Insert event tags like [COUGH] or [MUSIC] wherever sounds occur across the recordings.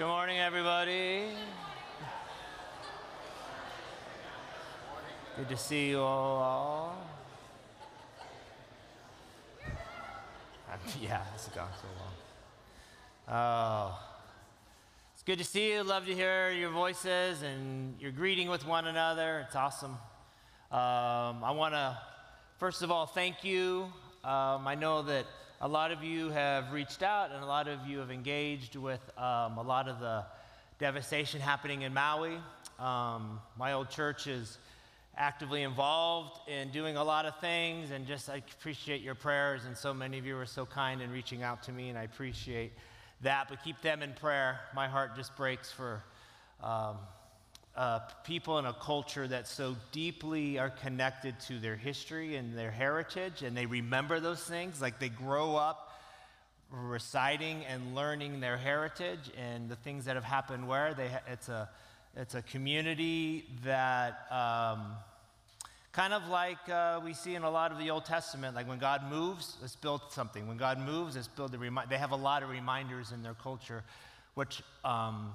Good morning, everybody. Good to see you all. [LAUGHS] Yeah, it's gone so long. Oh, it's good to see you. Love to hear your voices and your greeting with one another. It's awesome. Um, I want to, first of all, thank you. Um, I know that a lot of you have reached out and a lot of you have engaged with um, a lot of the devastation happening in Maui. Um, my old church is actively involved in doing a lot of things, and just I appreciate your prayers. And so many of you are so kind in reaching out to me, and I appreciate that. But keep them in prayer. My heart just breaks for. Um, uh, people in a culture that so deeply are connected to their history and their heritage, and they remember those things. Like they grow up reciting and learning their heritage and the things that have happened where they it's a it's a community that um, kind of like uh, we see in a lot of the Old Testament, like when God moves, let's build something. When God moves, let's build a reminder. They have a lot of reminders in their culture, which um,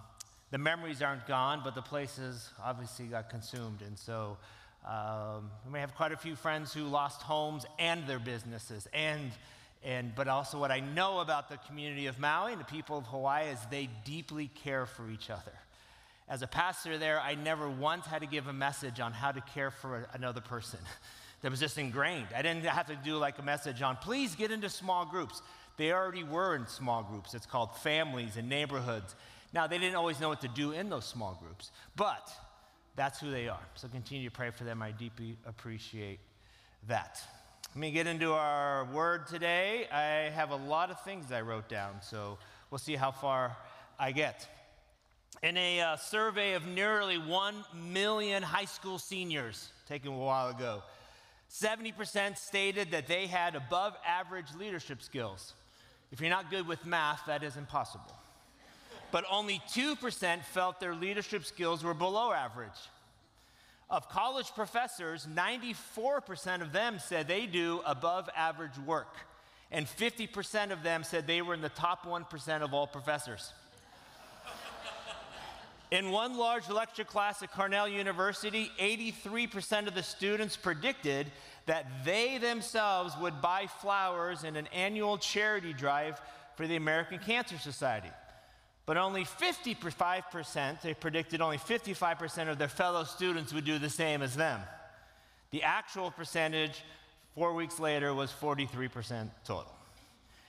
the memories aren't gone, but the places obviously got consumed. And so um, we may have quite a few friends who lost homes and their businesses. And, and, but also, what I know about the community of Maui and the people of Hawaii is they deeply care for each other. As a pastor there, I never once had to give a message on how to care for another person. [LAUGHS] that was just ingrained. I didn't have to do like a message on, please get into small groups. They already were in small groups. It's called families and neighborhoods. Now, they didn't always know what to do in those small groups, but that's who they are. So continue to pray for them. I deeply appreciate that. Let me get into our word today. I have a lot of things I wrote down, so we'll see how far I get. In a uh, survey of nearly 1 million high school seniors taken a while ago, 70% stated that they had above average leadership skills. If you're not good with math, that is impossible but only 2% felt their leadership skills were below average. Of college professors, 94% of them said they do above average work, and 50% of them said they were in the top 1% of all professors. [LAUGHS] In one large lecture class at Cornell University, 83% of the students predicted that they themselves would buy flowers in an annual charity drive for the American Cancer Society. But only 55%, they predicted only 55% of their fellow students would do the same as them. The actual percentage four weeks later was 43% total.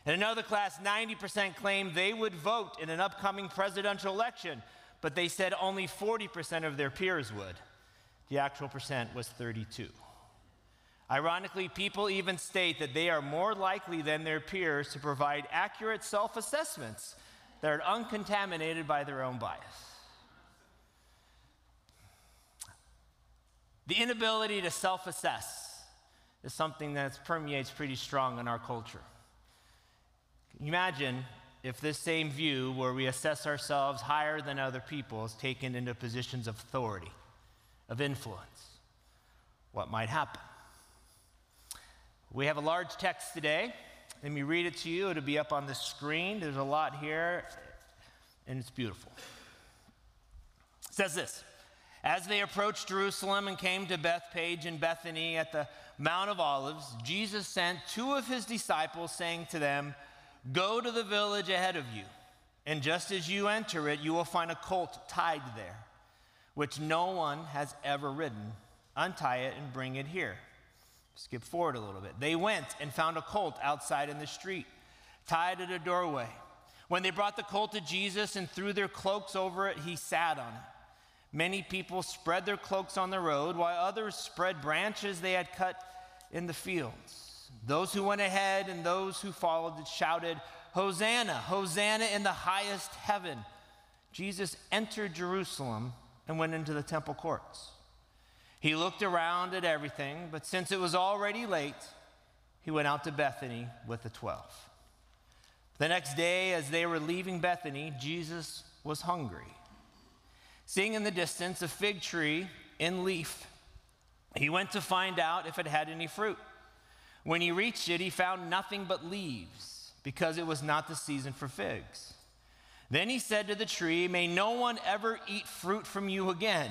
In another class, 90% claimed they would vote in an upcoming presidential election, but they said only 40% of their peers would. The actual percent was 32. Ironically, people even state that they are more likely than their peers to provide accurate self assessments that are uncontaminated by their own bias. The inability to self assess is something that permeates pretty strong in our culture. Imagine if this same view, where we assess ourselves higher than other people, is taken into positions of authority, of influence. What might happen? We have a large text today. Let me read it to you. It'll be up on the screen. There's a lot here, and it's beautiful. It says this As they approached Jerusalem and came to Bethphage and Bethany at the Mount of Olives, Jesus sent two of his disciples, saying to them, Go to the village ahead of you, and just as you enter it, you will find a colt tied there, which no one has ever ridden. Untie it and bring it here. Skip forward a little bit. They went and found a colt outside in the street, tied at a doorway. When they brought the colt to Jesus and threw their cloaks over it, he sat on it. Many people spread their cloaks on the road, while others spread branches they had cut in the fields. Those who went ahead and those who followed shouted, Hosanna, Hosanna in the highest heaven. Jesus entered Jerusalem and went into the temple courts. He looked around at everything, but since it was already late, he went out to Bethany with the twelve. The next day, as they were leaving Bethany, Jesus was hungry. Seeing in the distance a fig tree in leaf, he went to find out if it had any fruit. When he reached it, he found nothing but leaves, because it was not the season for figs. Then he said to the tree, May no one ever eat fruit from you again.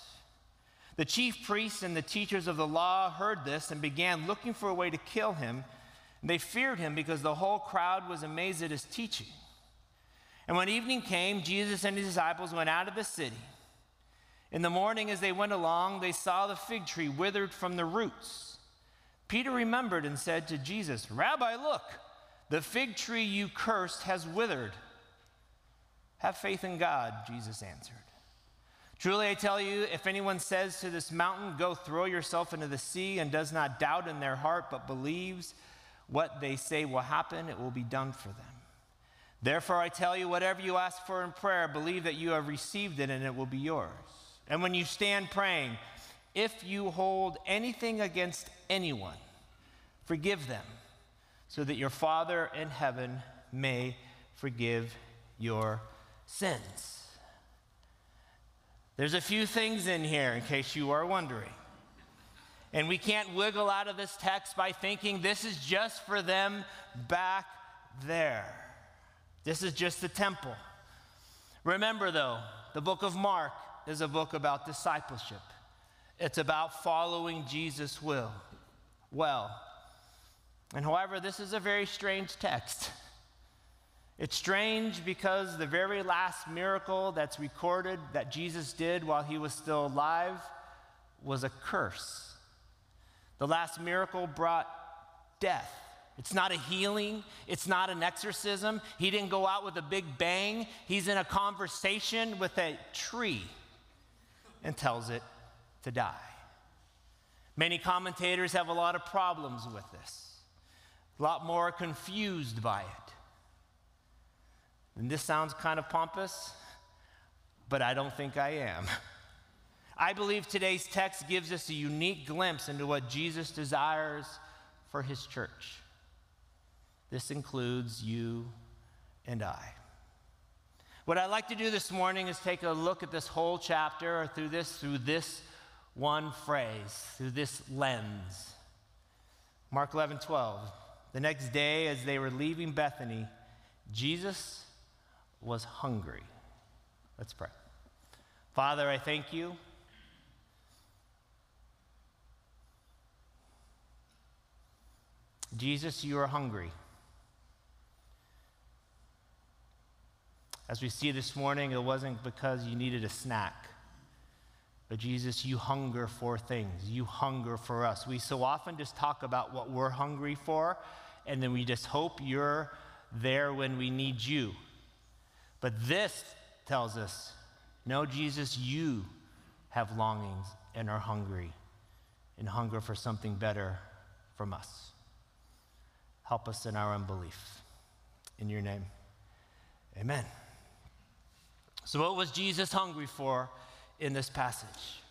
The chief priests and the teachers of the law heard this and began looking for a way to kill him. They feared him because the whole crowd was amazed at his teaching. And when evening came, Jesus and his disciples went out of the city. In the morning, as they went along, they saw the fig tree withered from the roots. Peter remembered and said to Jesus, Rabbi, look, the fig tree you cursed has withered. Have faith in God, Jesus answered. Truly, I tell you, if anyone says to this mountain, Go throw yourself into the sea, and does not doubt in their heart, but believes what they say will happen, it will be done for them. Therefore, I tell you, whatever you ask for in prayer, believe that you have received it, and it will be yours. And when you stand praying, if you hold anything against anyone, forgive them, so that your Father in heaven may forgive your sins. There's a few things in here in case you are wondering. And we can't wiggle out of this text by thinking this is just for them back there. This is just the temple. Remember, though, the book of Mark is a book about discipleship. It's about following Jesus' will well. And however, this is a very strange text. It's strange because the very last miracle that's recorded that Jesus did while he was still alive was a curse. The last miracle brought death. It's not a healing, it's not an exorcism. He didn't go out with a big bang. He's in a conversation with a tree and tells it to die. Many commentators have a lot of problems with this, a lot more confused by it. And this sounds kind of pompous, but I don't think I am. I believe today's text gives us a unique glimpse into what Jesus desires for his church. This includes you and I. What I'd like to do this morning is take a look at this whole chapter or through this through this one phrase, through this lens. Mark 11, 12. The next day, as they were leaving Bethany, Jesus was hungry. Let's pray. Father, I thank you. Jesus, you are hungry. As we see this morning, it wasn't because you needed a snack. But Jesus, you hunger for things. You hunger for us. We so often just talk about what we're hungry for, and then we just hope you're there when we need you. But this tells us no, Jesus, you have longings and are hungry and hunger for something better from us. Help us in our unbelief. In your name, amen. So, what was Jesus hungry for in this passage?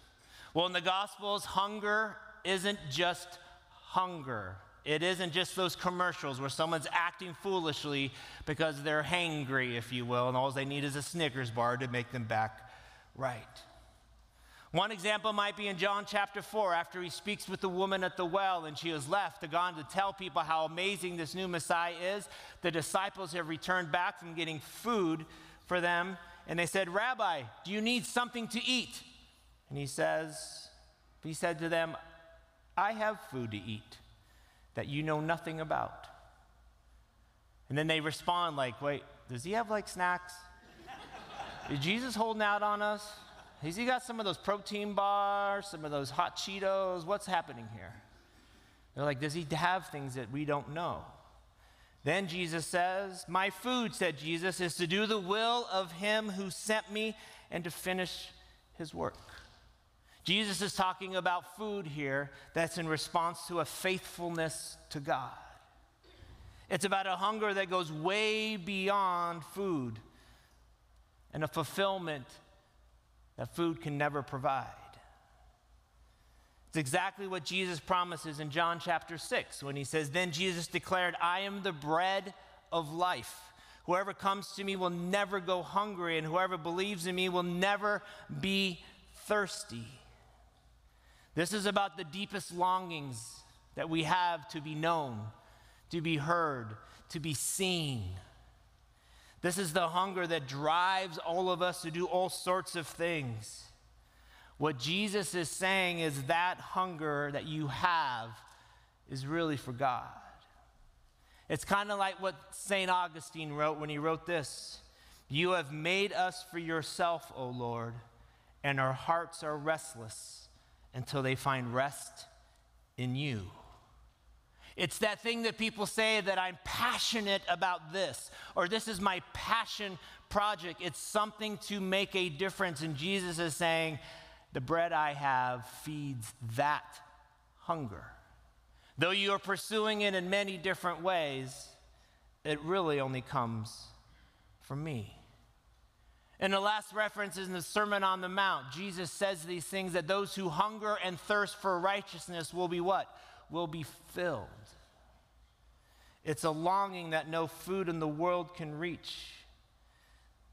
Well, in the Gospels, hunger isn't just hunger. It isn't just those commercials where someone's acting foolishly because they're hangry, if you will, and all they need is a Snickers bar to make them back right. One example might be in John chapter 4, after he speaks with the woman at the well and she has left to go on to tell people how amazing this new Messiah is. The disciples have returned back from getting food for them, and they said, Rabbi, do you need something to eat? And he says, He said to them, I have food to eat that you know nothing about. And then they respond like, wait, does he have like snacks? Is Jesus holding out on us? Has he got some of those protein bars, some of those hot Cheetos? What's happening here? They're like, does he have things that we don't know? Then Jesus says, My food, said Jesus, is to do the will of him who sent me and to finish his work. Jesus is talking about food here that's in response to a faithfulness to God. It's about a hunger that goes way beyond food. and a fulfillment that food can never provide. It's exactly what Jesus promises in John chapter 6 when he says, Then Jesus declared, I am the bread of life. Whoever comes to me will never go hungry, and whoever believes in me will never be thirsty. This is about the deepest longings that we have to be known, to be heard, to be seen. This is the hunger that drives all of us to do all sorts of things. What Jesus is saying is that hunger that you have is really for God. It's kind of like what St. Augustine wrote when he wrote this You have made us for yourself, O Lord, and our hearts are restless until they find rest in you. It's that thing that people say that I'm passionate about this, or this is my passion project. It's something to make a difference. And Jesus is saying, the bread I have feeds that hunger. Though you are pursuing it in many different ways, it really only comes from me. In the last reference is in the Sermon on the Mount, Jesus says these things that those who hunger and thirst for righteousness will be what? Will be filled. It's a longing that no food in the world can reach.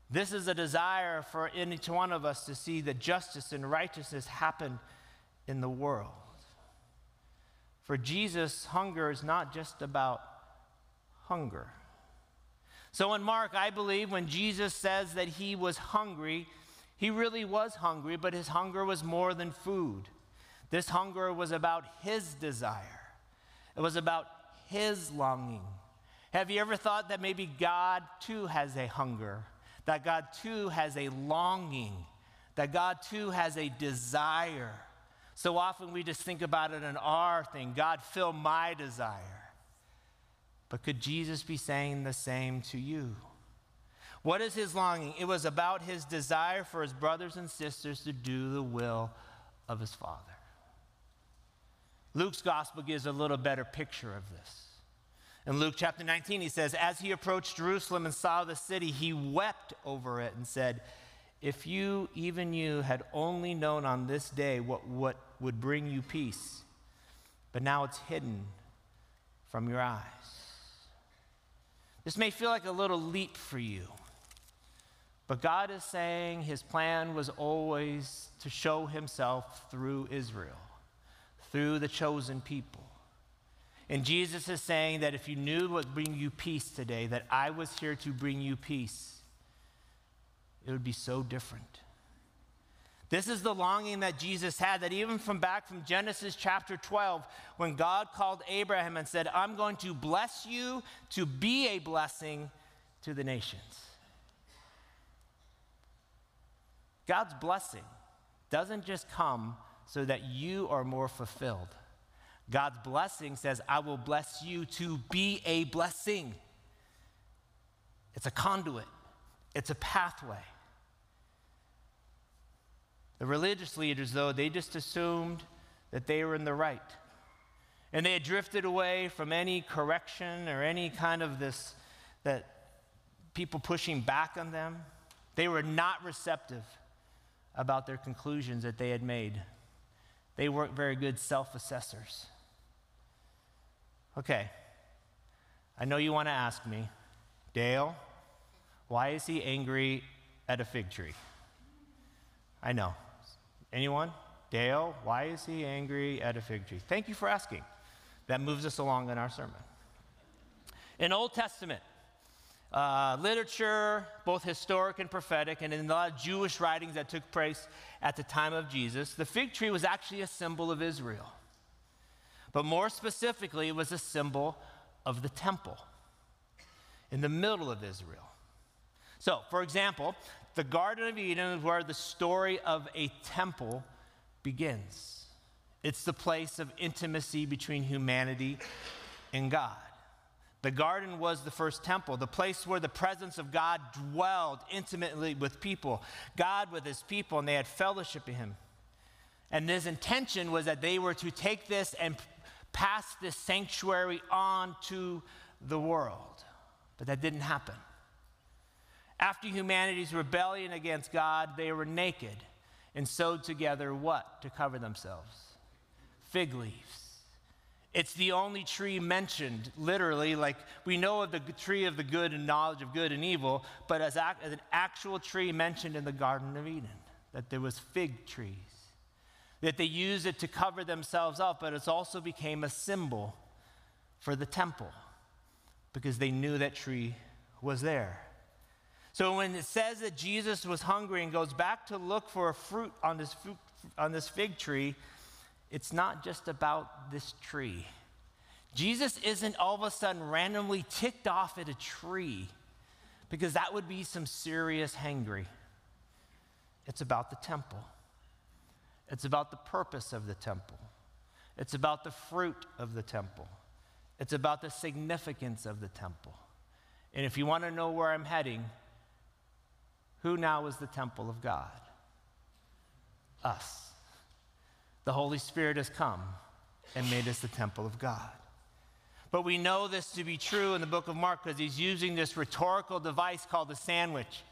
This is a desire for each one of us to see that justice and righteousness happen in the world. For Jesus, hunger is not just about hunger. So in Mark, I believe when Jesus says that he was hungry, he really was hungry, but his hunger was more than food. This hunger was about his desire, it was about his longing. Have you ever thought that maybe God too has a hunger? that God too has a longing, that God too has a desire. So often we just think about it in our thing God, fill my desire. But could Jesus be saying the same to you? What is his longing? It was about his desire for his brothers and sisters to do the will of his Father. Luke's gospel gives a little better picture of this. In Luke chapter 19, he says, As he approached Jerusalem and saw the city, he wept over it and said, If you, even you, had only known on this day what, what would bring you peace, but now it's hidden from your eyes. This may feel like a little leap for you, but God is saying his plan was always to show himself through Israel, through the chosen people. And Jesus is saying that if you knew what bring you peace today, that I was here to bring you peace, it would be so different. This is the longing that Jesus had, that even from back from Genesis chapter 12, when God called Abraham and said, I'm going to bless you to be a blessing to the nations. God's blessing doesn't just come so that you are more fulfilled. God's blessing says, I will bless you to be a blessing. It's a conduit, it's a pathway. The religious leaders, though, they just assumed that they were in the right. And they had drifted away from any correction or any kind of this, that people pushing back on them. They were not receptive about their conclusions that they had made. They weren't very good self assessors. Okay, I know you want to ask me, Dale, why is he angry at a fig tree? I know. Anyone? Dale, why is he angry at a fig tree? Thank you for asking. That moves us along in our sermon. In Old Testament uh, literature, both historic and prophetic, and in a lot of Jewish writings that took place at the time of Jesus, the fig tree was actually a symbol of Israel. But more specifically, it was a symbol of the temple in the middle of Israel. So, for example, the Garden of Eden is where the story of a temple begins. It's the place of intimacy between humanity and God. The garden was the first temple, the place where the presence of God dwelled intimately with people, God with his people, and they had fellowship with him. And his intention was that they were to take this and pass this sanctuary on to the world. But that didn't happen. After humanity's rebellion against God, they were naked and sewed together what to cover themselves? Fig leaves. It's the only tree mentioned, literally, like we know of the tree of the good and knowledge of good and evil, but as, as an actual tree mentioned in the Garden of Eden, that there was fig trees, that they used it to cover themselves up, but it also became a symbol for the temple because they knew that tree was there. So when it says that Jesus was hungry and goes back to look for a fruit on this, fruit, on this fig tree, it's not just about this tree. Jesus isn't all of a sudden randomly ticked off at a tree because that would be some serious hangry. It's about the temple. It's about the purpose of the temple. It's about the fruit of the temple. It's about the significance of the temple. And if you want to know where I'm heading, who now is the temple of God? Us. The Holy Spirit has come and made us the temple of God. But we know this to be true in the book of Mark because he's using this rhetorical device called the sandwich,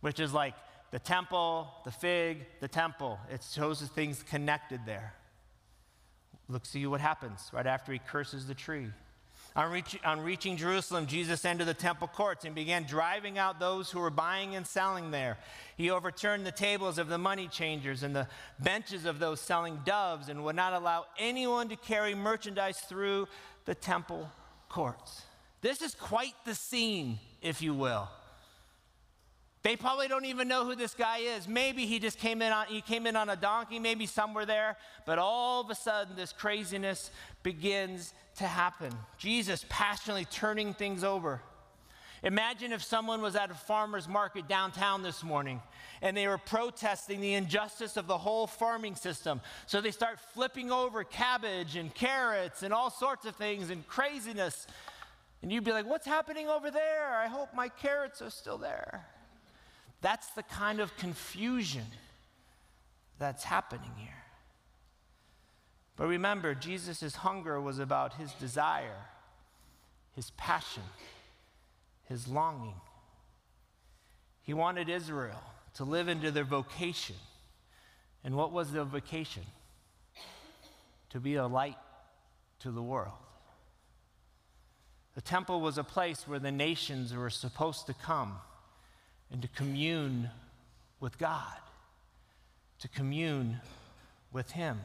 which is like the temple, the fig, the temple. It shows the things connected there. Look, see what happens right after he curses the tree. On, reach, on, reaching Jerusalem, Jesus entered the temple courts and began driving out those who were buying and selling there. He overturned the tables of the money changers and the benches of those selling doves and would not allow anyone to carry merchandise through the temple courts. This is quite the scene, if you will. They probably don't even know who this guy is. Maybe he just came in on he came in on a donkey, maybe somewhere there, but all of a sudden this craziness begins to happen. Jesus passionately turning things over. Imagine if someone was at a farmer's market downtown this morning and they were protesting the injustice of the whole farming system. So they start flipping over cabbage and carrots and all sorts of things and craziness. And you'd be like, What's happening over there? I hope my carrots are still there. That's the kind of confusion that's happening here. But remember, Jesus' hunger was about his desire, his passion, his longing. He wanted Israel to live into their vocation. And what was their vocation? To be a light to the world. The temple was a place where the nations were supposed to come and to commune with God, to commune with Him.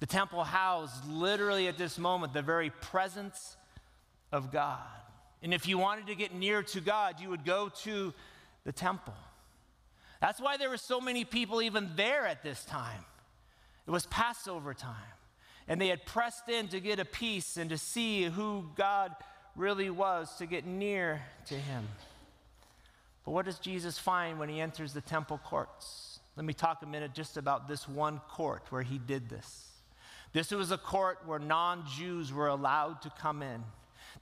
The temple housed, literally at this moment, the very presence of God. And if you wanted to get near to God, you would go to the temple. That's why there were so many people even there at this time. It was Passover time. And they had pressed in to get a piece and to see who God really was, to get near to Him. But what does Jesus find when he enters the temple courts? Let me talk a minute just about this one court where he did this. This was a court where non Jews were allowed to come in.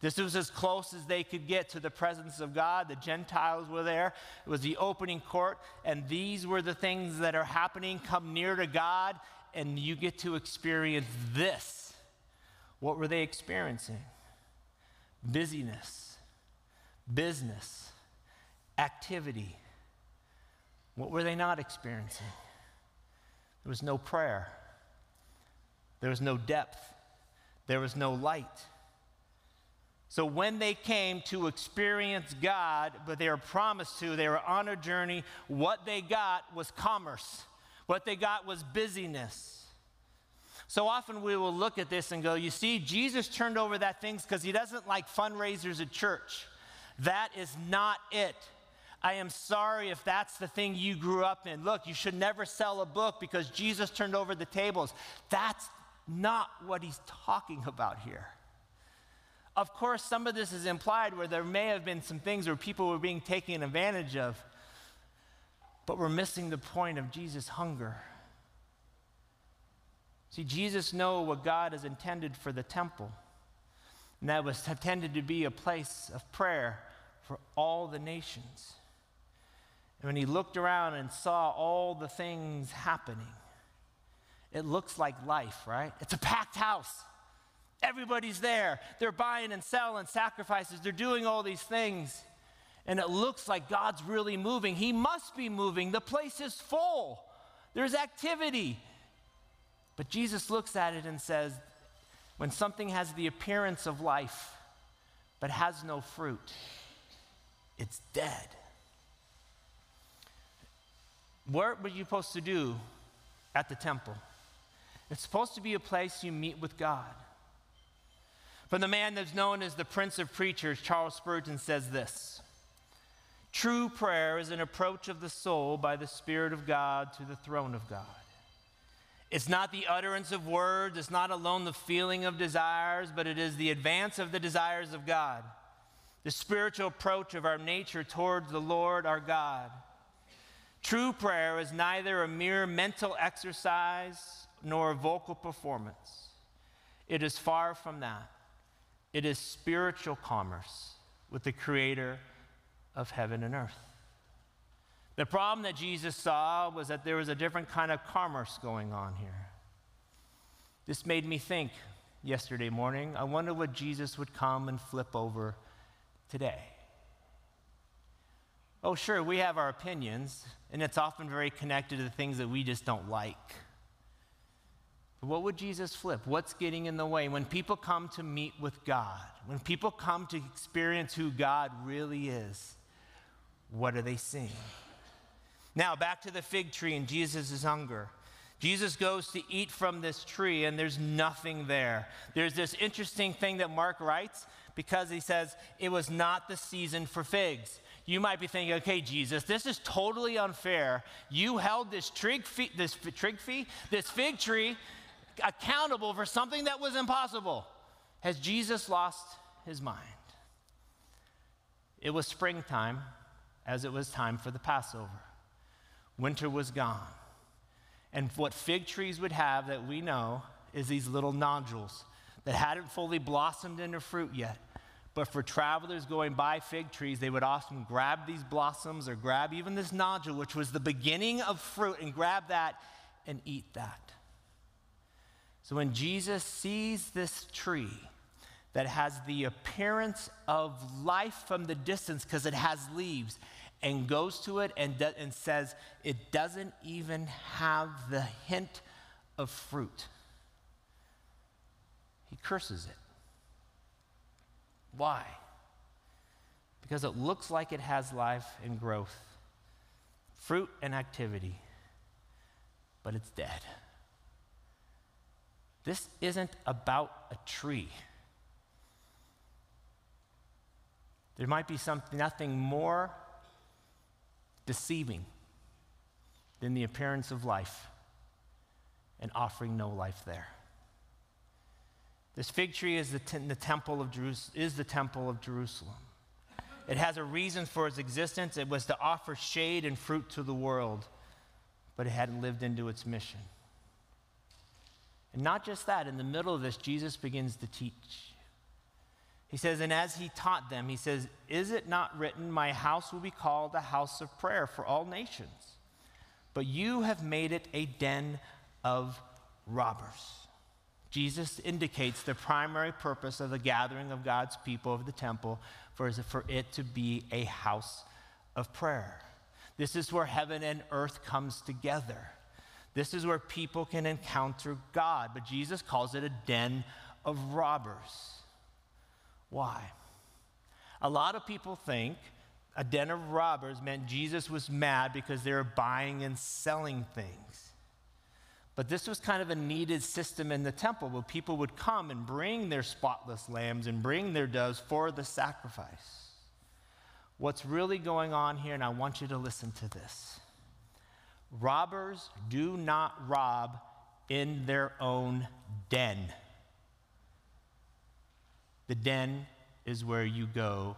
This was as close as they could get to the presence of God. The Gentiles were there. It was the opening court, and these were the things that are happening. Come near to God, and you get to experience this. What were they experiencing? Busyness, business, activity. What were they not experiencing? There was no prayer, there was no depth, there was no light. So when they came to experience God, but they were promised to, they were on a journey, what they got was commerce. What they got was busyness. So often we will look at this and go, you see, Jesus turned over that things because he doesn't like fundraisers at church. That is not it. I am sorry if that's the thing you grew up in. Look, you should never sell a book because Jesus turned over the tables. That's not what he's talking about here. Of course, some of this is implied where there may have been some things where people were being taken advantage of, but we're missing the point of Jesus' hunger. See, Jesus knew what God has intended for the temple, and that was intended to be a place of prayer for all the nations. And when he looked around and saw all the things happening, it looks like life, right? It's a packed house. Everybody's there. They're buying and selling sacrifices. They're doing all these things. and it looks like God's really moving. He must be moving. The place is full, there's activity. But Jesus looks at it and says, when something has the appearance of life but has no fruit, it's dead. What were you supposed to do at the temple? It's supposed to be a place you meet with God. From the man that's known as the Prince of Preachers, Charles Spurgeon says this True prayer is an approach of the soul by the Spirit of God to the throne of God. It's not the utterance of words, it's not alone the feeling of desires, but it is the advance of the desires of God, the spiritual approach of our nature towards the Lord our God. True prayer is neither a mere mental exercise nor a vocal performance. It is far from that. It is spiritual commerce with the Creator of heaven and earth. The problem that Jesus saw was that there was a different kind of commerce going on here. This made me think yesterday morning I wonder what Jesus would come and flip over today. Oh, sure, we have our opinions, and it's often very connected to the things that we just don't like. But what would Jesus flip? What's getting in the way? When people come to meet with God, when people come to experience who God really is, what are they seeing? Now, back to the fig tree and Jesus' hunger. Jesus goes to eat from this tree, and there's nothing there. There's this interesting thing that Mark writes because he says it was not the season for figs. You might be thinking, okay, Jesus, this is totally unfair. You held this trig, fee, this trig fee, this fig tree accountable for something that was impossible. Has Jesus lost his mind? It was springtime as it was time for the Passover. Winter was gone. And what fig trees would have that we know is these little nodules that hadn't fully blossomed into fruit yet. But for travelers going by fig trees, they would often grab these blossoms or grab even this nodule, which was the beginning of fruit, and grab that and eat that. So when Jesus sees this tree that has the appearance of life from the distance because it has leaves, and goes to it and, do, and says it doesn't even have the hint of fruit. He curses it. Why? Because it looks like it has life and growth, fruit and activity, but it's dead. This isn't about a tree. There might be something, nothing more deceiving than the appearance of life and offering no life there. This fig tree is the, the temple of Jerus- is the temple of Jerusalem. It has a reason for its existence. It was to offer shade and fruit to the world, but it hadn't lived into its mission. And not just that, in the middle of this, Jesus begins to teach. He says, and as he taught them, he says, Is it not written, My house will be called a house of prayer for all nations? But you have made it a den of robbers. Jesus indicates the primary purpose of the gathering of God's people of the temple for, for it to be a house of prayer. This is where heaven and earth comes together. This is where people can encounter God, but Jesus calls it a den of robbers. Why? A lot of people think a den of robbers meant Jesus was mad because they were buying and selling things. But this was kind of a needed system in the temple where people would come and bring their spotless lambs and bring their doves for the sacrifice. What's really going on here, and I want you to listen to this robbers do not rob in their own den. The den is where you go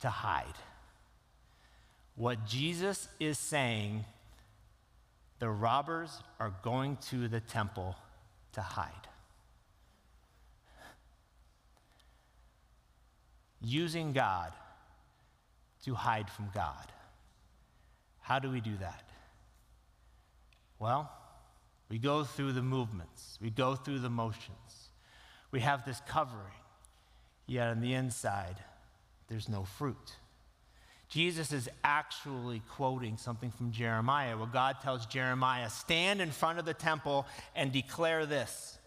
to hide. What Jesus is saying, the robbers are going to the temple to hide. Using God to hide from God. How do we do that? Well, we go through the movements, we go through the motions. We have this covering. Yet on the inside, there's no fruit. Jesus is actually quoting something from Jeremiah, where God tells Jeremiah, Stand in front of the temple and declare this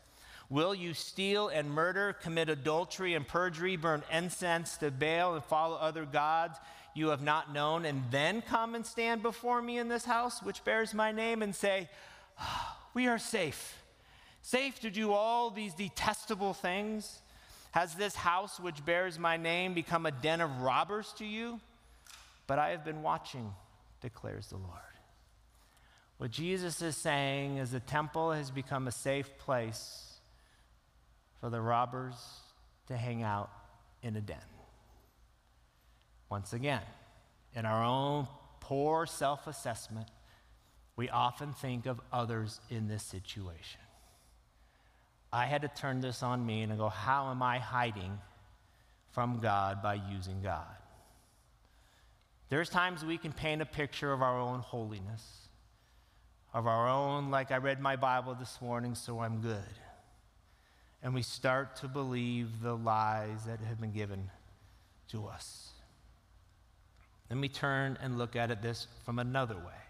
Will you steal and murder, commit adultery and perjury, burn incense to Baal, and follow other gods you have not known, and then come and stand before me in this house, which bears my name, and say, We are safe, safe to do all these detestable things? Has this house which bears my name become a den of robbers to you? But I have been watching, declares the Lord. What Jesus is saying is the temple has become a safe place for the robbers to hang out in a den. Once again, in our own poor self assessment, we often think of others in this situation. I had to turn this on me and go, how am I hiding from God by using God? There's times we can paint a picture of our own holiness, of our own, like I read my Bible this morning, so I'm good. And we start to believe the lies that have been given to us. Let me turn and look at it this from another way.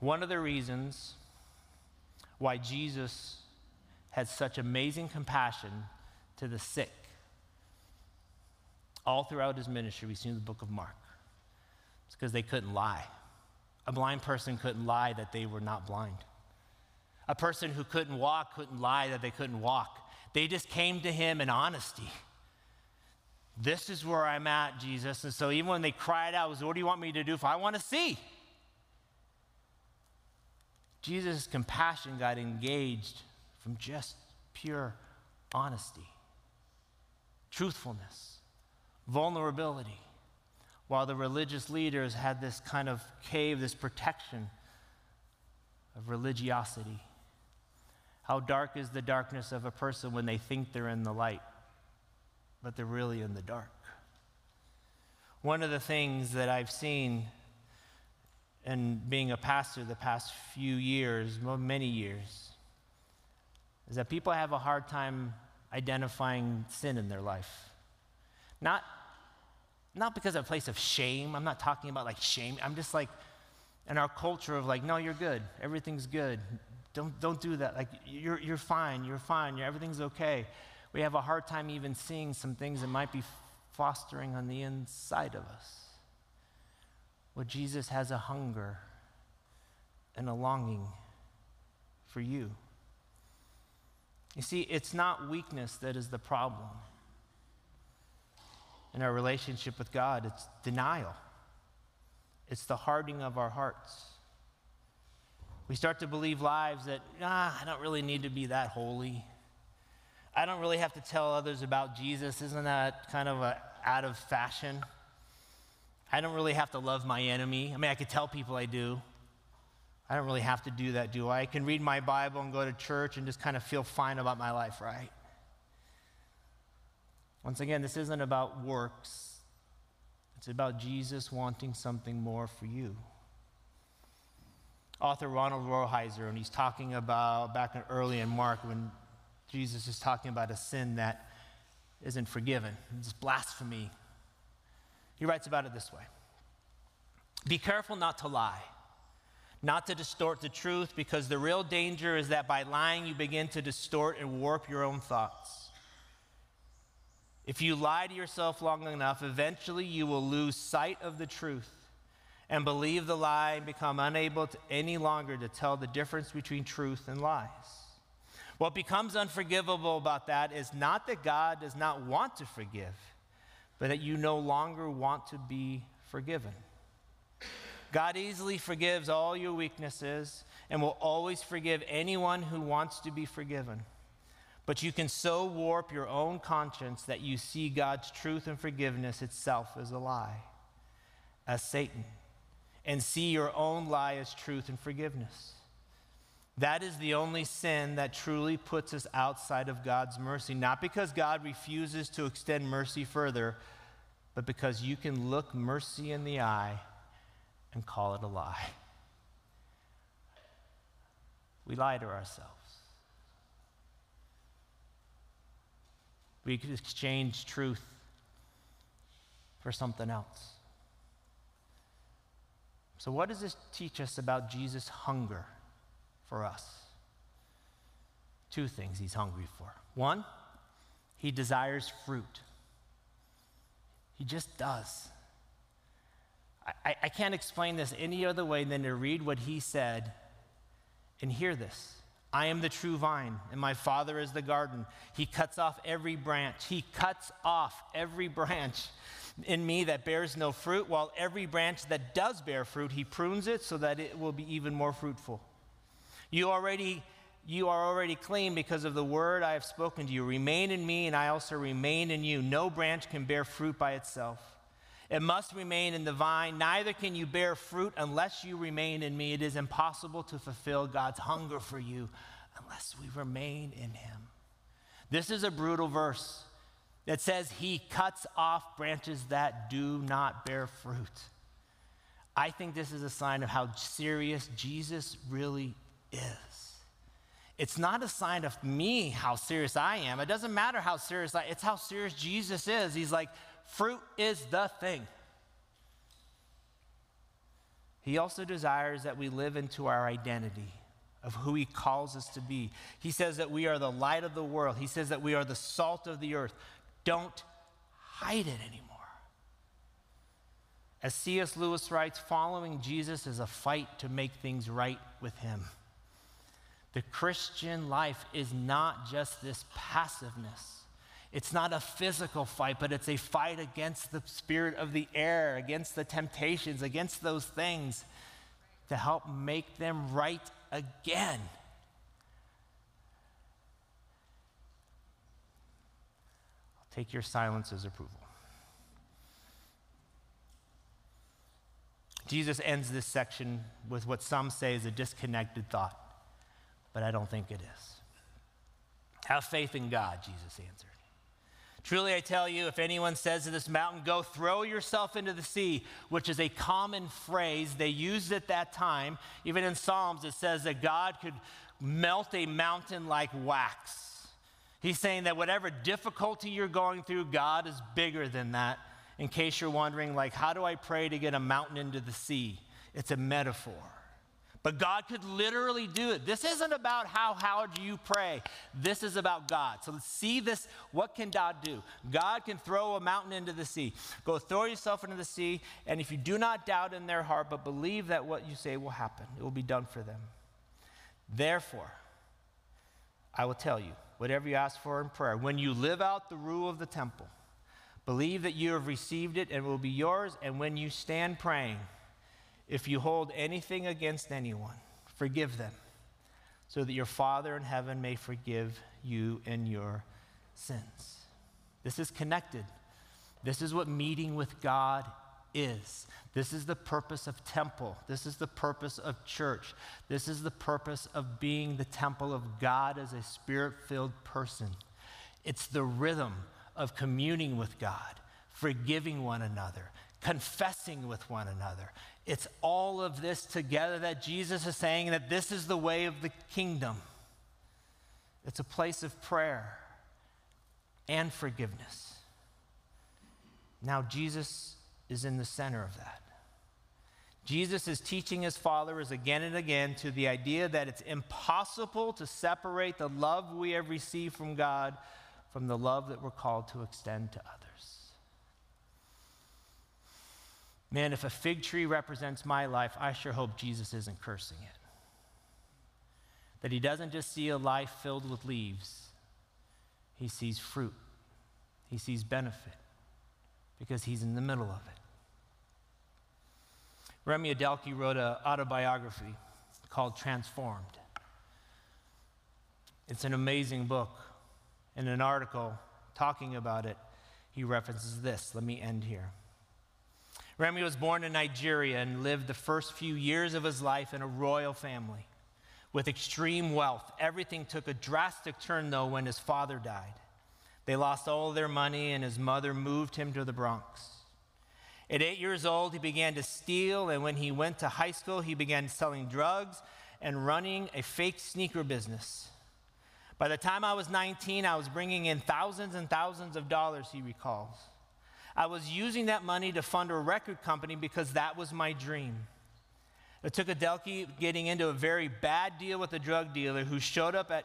One of the reasons why Jesus had such amazing compassion to the sick all throughout his ministry, we see in the book of Mark. It's because they couldn't lie. A blind person couldn't lie that they were not blind. A person who couldn't walk couldn't lie that they couldn't walk. They just came to him in honesty. This is where I'm at, Jesus. And so even when they cried out, was, What do you want me to do if I want to see? Jesus' compassion got engaged from just pure honesty, truthfulness vulnerability, while the religious leaders had this kind of cave, this protection of religiosity. How dark is the darkness of a person when they think they're in the light, but they're really in the dark? One of the things that I've seen in being a pastor the past few years, many years, is that people have a hard time identifying sin in their life. Not not because of a place of shame. I'm not talking about like shame. I'm just like in our culture of like, no, you're good. Everything's good. Don't, don't do that. Like, you're, you're fine. You're fine. You're, everything's okay. We have a hard time even seeing some things that might be fostering on the inside of us. Well, Jesus has a hunger and a longing for you. You see, it's not weakness that is the problem in our relationship with God, it's denial, it's the hardening of our hearts. We start to believe lives that, ah, I don't really need to be that holy. I don't really have to tell others about Jesus. Isn't that kind of a, out of fashion? I don't really have to love my enemy. I mean, I could tell people I do. I don't really have to do that, do I? I can read my Bible and go to church and just kind of feel fine about my life, right? Once again, this isn't about works, it's about Jesus wanting something more for you. Author Ronald Rolheiser, and he's talking about back in early in Mark when Jesus is talking about a sin that isn't forgiven, it's blasphemy. He writes about it this way Be careful not to lie, not to distort the truth, because the real danger is that by lying you begin to distort and warp your own thoughts. If you lie to yourself long enough, eventually you will lose sight of the truth and believe the lie and become unable to, any longer to tell the difference between truth and lies. What becomes unforgivable about that is not that God does not want to forgive, but that you no longer want to be forgiven. God easily forgives all your weaknesses and will always forgive anyone who wants to be forgiven. But you can so warp your own conscience that you see God's truth and forgiveness itself as a lie, as Satan, and see your own lie as truth and forgiveness. That is the only sin that truly puts us outside of God's mercy, not because God refuses to extend mercy further, but because you can look mercy in the eye and call it a lie. We lie to ourselves. We exchange truth for something else. So, what does this teach us about Jesus' hunger for us? Two things he's hungry for. One, he desires fruit. He just does. I, I can't explain this any other way than to read what he said and hear this. I am the true vine, and my Father is the garden. He cuts off every branch. He cuts off every [LAUGHS] branch in me that bears no fruit, while every branch that does bear fruit, he prunes it so that it will be even more fruitful. You already you are already clean because of the word I have spoken to you. Remain in me, and I also remain in you. No branch can bear fruit by itself. It must remain in the vine. Neither can you bear fruit unless you remain in me. It is impossible to fulfill God's hunger for you unless we remain in him. This is a brutal verse that says he cuts off branches that do not bear fruit. I think this is a sign of how serious Jesus really is. It's not a sign of me how serious I am. It doesn't matter how serious I it's how serious Jesus is. He's like, fruit is the thing. He also desires that we live into our identity of who he calls us to be. He says that we are the light of the world. He says that we are the salt of the earth. Don't hide it anymore. As C.S. Lewis writes, following Jesus is a fight to make things right with him. The Christian life is not just this passiveness. It's not a physical fight, but it's a fight against the spirit of the air, against the temptations, against those things to help make them right again. I'll take your silence as approval. Jesus ends this section with what some say is a disconnected thought, but I don't think it is. Have faith in God, Jesus answered. Truly, I tell you, if anyone says to this mountain, Go throw yourself into the sea, which is a common phrase they used at that time, even in Psalms, it says that God could melt a mountain like wax. He's saying that whatever difficulty you're going through, God is bigger than that. In case you're wondering, like, how do I pray to get a mountain into the sea? It's a metaphor. But God could literally do it. This isn't about how how do you pray. This is about God. So let's see this. What can God do? God can throw a mountain into the sea. Go throw yourself into the sea, and if you do not doubt in their heart, but believe that what you say will happen, it will be done for them. Therefore, I will tell you whatever you ask for in prayer. When you live out the rule of the temple, believe that you have received it and it will be yours. And when you stand praying, if you hold anything against anyone, forgive them, so that your Father in heaven may forgive you and your sins. This is connected. This is what meeting with God is. This is the purpose of temple. This is the purpose of church. This is the purpose of being the temple of God as a spirit filled person. It's the rhythm of communing with God, forgiving one another, confessing with one another. It's all of this together that Jesus is saying that this is the way of the kingdom. It's a place of prayer and forgiveness. Now, Jesus is in the center of that. Jesus is teaching his followers again and again to the idea that it's impossible to separate the love we have received from God from the love that we're called to extend to others. Man, if a fig tree represents my life, I sure hope Jesus isn't cursing it. That he doesn't just see a life filled with leaves, he sees fruit, he sees benefit, because he's in the middle of it. Remi Adeleke wrote an autobiography called Transformed. It's an amazing book. In an article talking about it, he references this. Let me end here. Remi was born in Nigeria and lived the first few years of his life in a royal family with extreme wealth. Everything took a drastic turn, though, when his father died. They lost all their money, and his mother moved him to the Bronx. At eight years old, he began to steal, and when he went to high school, he began selling drugs and running a fake sneaker business. By the time I was 19, I was bringing in thousands and thousands of dollars, he recalls. I was using that money to fund a record company because that was my dream. It took Adeleke getting into a very bad deal with a drug dealer who showed up at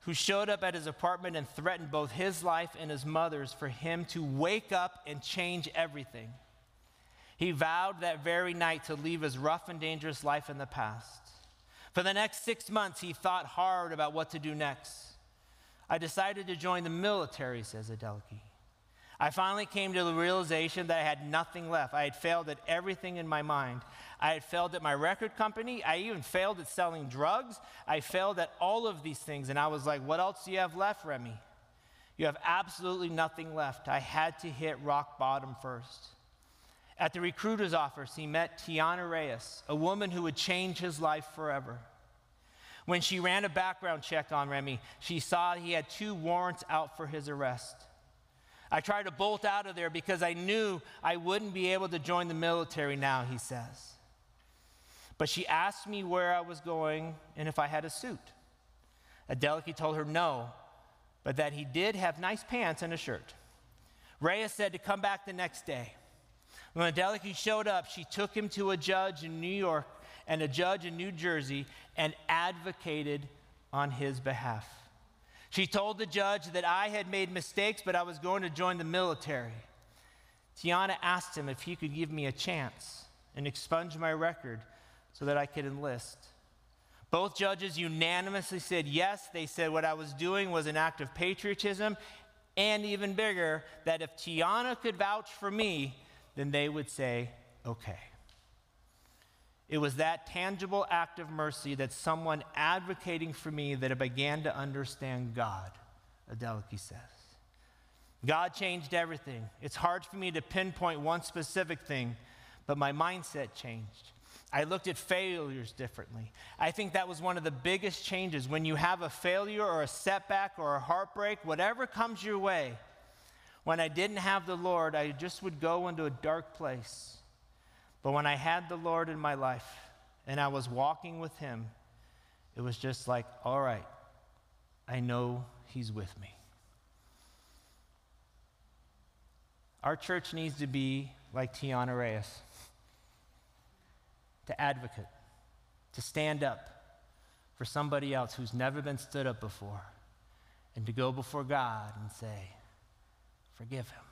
who showed up at his apartment and threatened both his life and his mother's for him to wake up and change everything. He vowed that very night to leave his rough and dangerous life in the past. For the next six months, he thought hard about what to do next. I decided to join the military, says Adeleke. I finally came to the realization that I had nothing left. I had failed at everything in my mind. I had failed at my record company. I even failed at selling drugs. I failed at all of these things. And I was like, what else do you have left, Remi? You have absolutely nothing left. I had to hit rock bottom first. At the recruiter's office, he met Tiana Reyes, a woman who would change his life forever. When she ran a background check on Remi, she saw he had two warrants out for his arrest. I tried to bolt out of there because I knew I wouldn't be able to join the military now, he says. But she asked me where I was going and if I had a suit. Adeleke told her no, but that he did have nice pants and a shirt. Reyes said to come back the next day. When Adeleke showed up, she took him to a judge in New York and a judge in New Jersey and advocated on his behalf. She told the judge that I had made mistakes, but I was going to join the military. Tiana asked him if he could give me a chance and expunge my record so that I could enlist. Both judges unanimously said yes. They said what I was doing was an act of patriotism, and even bigger, that if Tiana could vouch for me, then they would say, okay. It was that tangible act of mercy that someone advocating for me that I began to understand God, Adeleke says. God changed everything. It's hard for me to pinpoint one specific thing, but my mindset changed. I looked at failures differently. I think that was one of the biggest changes. When you have a failure or a setback or a heartbreak, whatever comes your way, when I didn't have the Lord, I just would go into a dark place. But when I had the Lord in my life and I was walking with Him, it was just like, all right, I know He's with me. Our church needs to be like Tiana Reyes to advocate, to stand up for somebody else who's never been stood up before, and to go before God and say, Forgive him.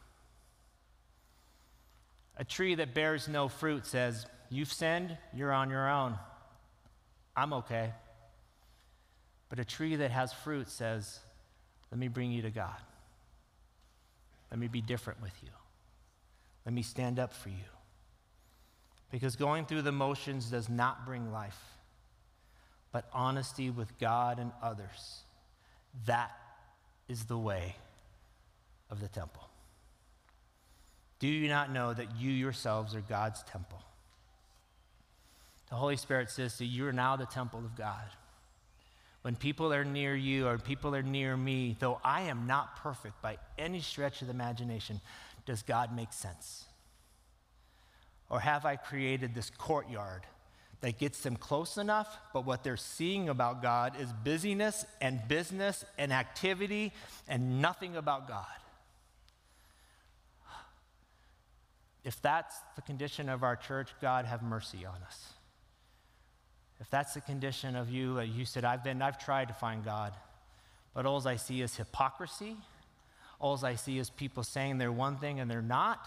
A tree that bears no fruit says, You've sinned, you're on your own. I'm okay. But a tree that has fruit says, Let me bring you to God. Let me be different with you. Let me stand up for you. Because going through the motions does not bring life, but honesty with God and others. That is the way of the temple. Do you not know that you yourselves are God's temple? The Holy Spirit says you, you are now the temple of God. When people are near you or people are near me, though I am not perfect by any stretch of the imagination, does God make sense? Or have I created this courtyard that gets them close enough, but what they're seeing about God is busyness and business and activity and nothing about God? If that's the condition of our church, God have mercy on us. If that's the condition of you, uh, you said, I've been, I've tried to find God, but all I see is hypocrisy. All I see is people saying they're one thing and they're not.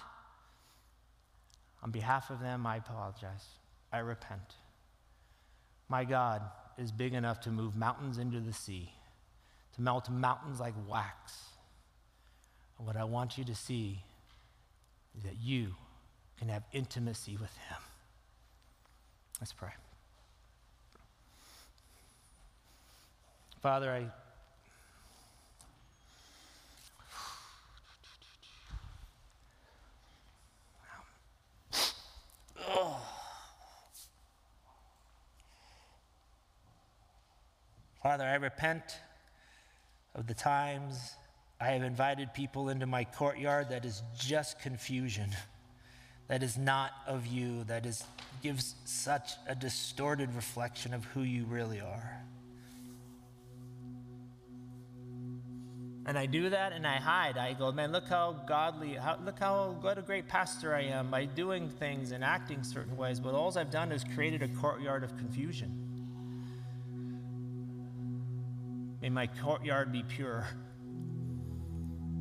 On behalf of them, I apologize. I repent. My God is big enough to move mountains into the sea, to melt mountains like wax. And what I want you to see is that you can have intimacy with Him. Let's pray. Father, I Father, I repent of the times I have invited people into my courtyard that is just confusion that is not of you, that is, gives such a distorted reflection of who you really are. And I do that and I hide. I go, man, look how godly, how, look how what a great pastor I am by doing things and acting certain ways. But all I've done is created a courtyard of confusion. May my courtyard be pure.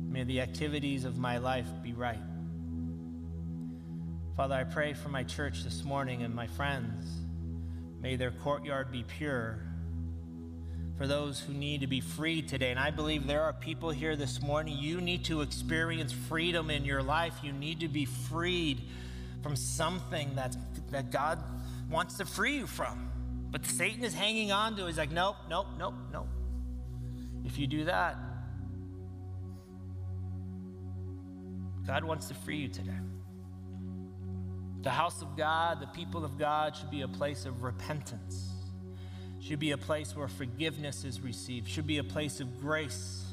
May the activities of my life be right. Father, I pray for my church this morning and my friends. May their courtyard be pure for those who need to be freed today. And I believe there are people here this morning. You need to experience freedom in your life. You need to be freed from something that's, that God wants to free you from. But Satan is hanging on to it. He's like, nope, nope, nope, nope. If you do that, God wants to free you today. The house of God, the people of God should be a place of repentance should be a place where forgiveness is received, should be a place of grace.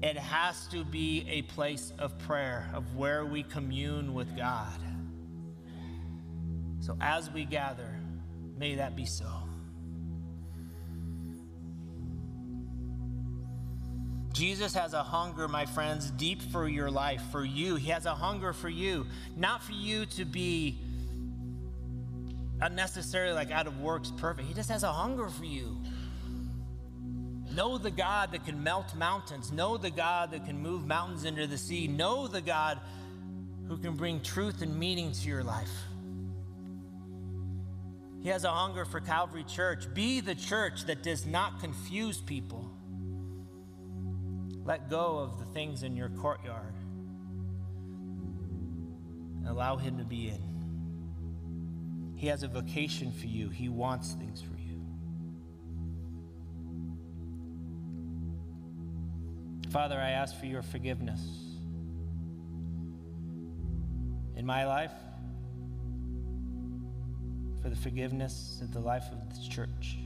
It has to be a place of prayer, of where we commune with God. So as we gather, may that be so. Jesus has a hunger, my friends, deep for your life, for you. He has a hunger for you, not for you to be unnecessarily like out of works perfect. He just has a hunger for you. Know the God that can melt mountains. Know the God that can move mountains into the sea. Know the God who can bring truth and meaning to your life. He has a hunger for Calvary Church. Be the church that does not confuse people. Let go of the things in your courtyard. And allow Him to be in. He has a vocation for you, He wants things for you. Father, I ask for your forgiveness in my life, for the forgiveness of the life of this church.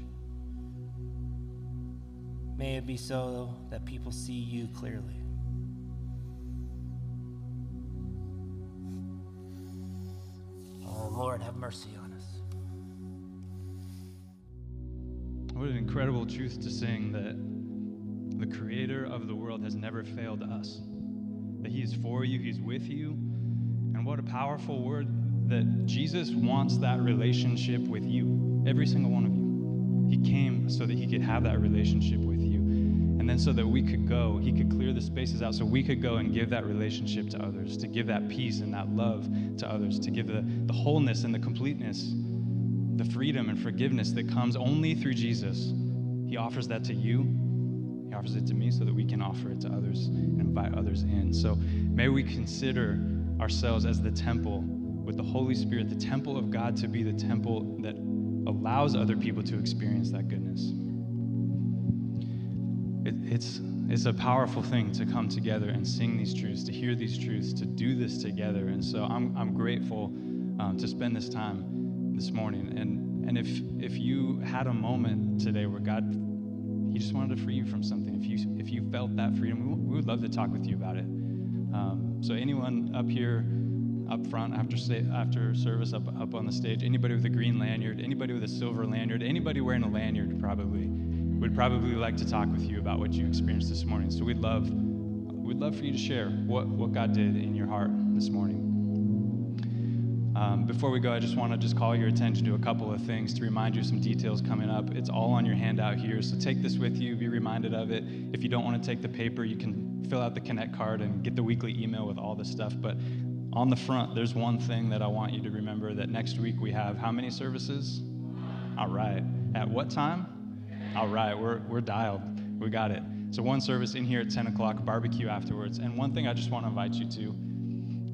May it be so that people see you clearly. Oh, Lord, have mercy on us. What an incredible truth to sing that the creator of the world has never failed us. That he is for you, he's with you. And what a powerful word that Jesus wants that relationship with you, every single one of you. He came so that he could have that relationship with you. And then so that we could go, he could clear the spaces out so we could go and give that relationship to others, to give that peace and that love to others, to give the, the wholeness and the completeness the freedom and forgiveness that comes only through Jesus. He offers that to you. He offers it to me so that we can offer it to others and invite others in. So may we consider ourselves as the temple with the Holy Spirit, the temple of God to be the temple that allows other people to experience that goodness. It, it's, it's a powerful thing to come together and sing these truths, to hear these truths, to do this together. And so I'm, I'm grateful um, to spend this time this morning. And, and if, if you had a moment today where God, He just wanted to free you from something, if you, if you felt that freedom, we, we would love to talk with you about it. Um, so, anyone up here, up front after, after service, up, up on the stage, anybody with a green lanyard, anybody with a silver lanyard, anybody wearing a lanyard probably would probably like to talk with you about what you experienced this morning. So, we'd love, we'd love for you to share what, what God did in your heart this morning. Um, before we go, I just want to just call your attention to a couple of things to remind you some details coming up. It's all on your handout here, so take this with you, be reminded of it. If you don't want to take the paper, you can fill out the Connect card and get the weekly email with all this stuff. But on the front, there's one thing that I want you to remember that next week we have how many services? All right. At what time? All right, we're, we're dialed. We got it. So, one service in here at 10 o'clock, barbecue afterwards. And one thing I just want to invite you to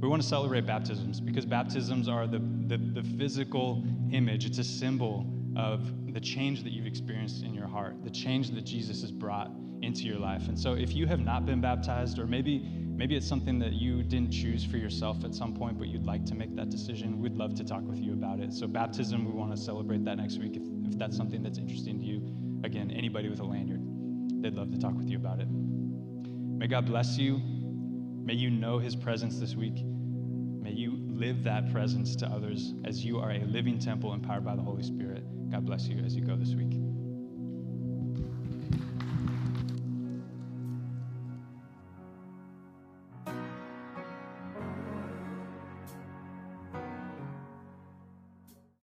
we want to celebrate baptisms because baptisms are the, the, the, physical image, it's a symbol of the change that you've experienced in your heart, the change that Jesus has brought into your life. And so if you have not been baptized, or maybe maybe it's something that you didn't choose for yourself at some point, but you'd like to make that decision, we'd love to talk with you about it. So baptism, we want to celebrate that next week if, if that's something that's interesting to you. Again, anybody with a lanyard, they'd love to talk with you about it. May God bless you. May you know his presence this week. May you live that presence to others as you are a living temple empowered by the Holy Spirit. God bless you as you go this week.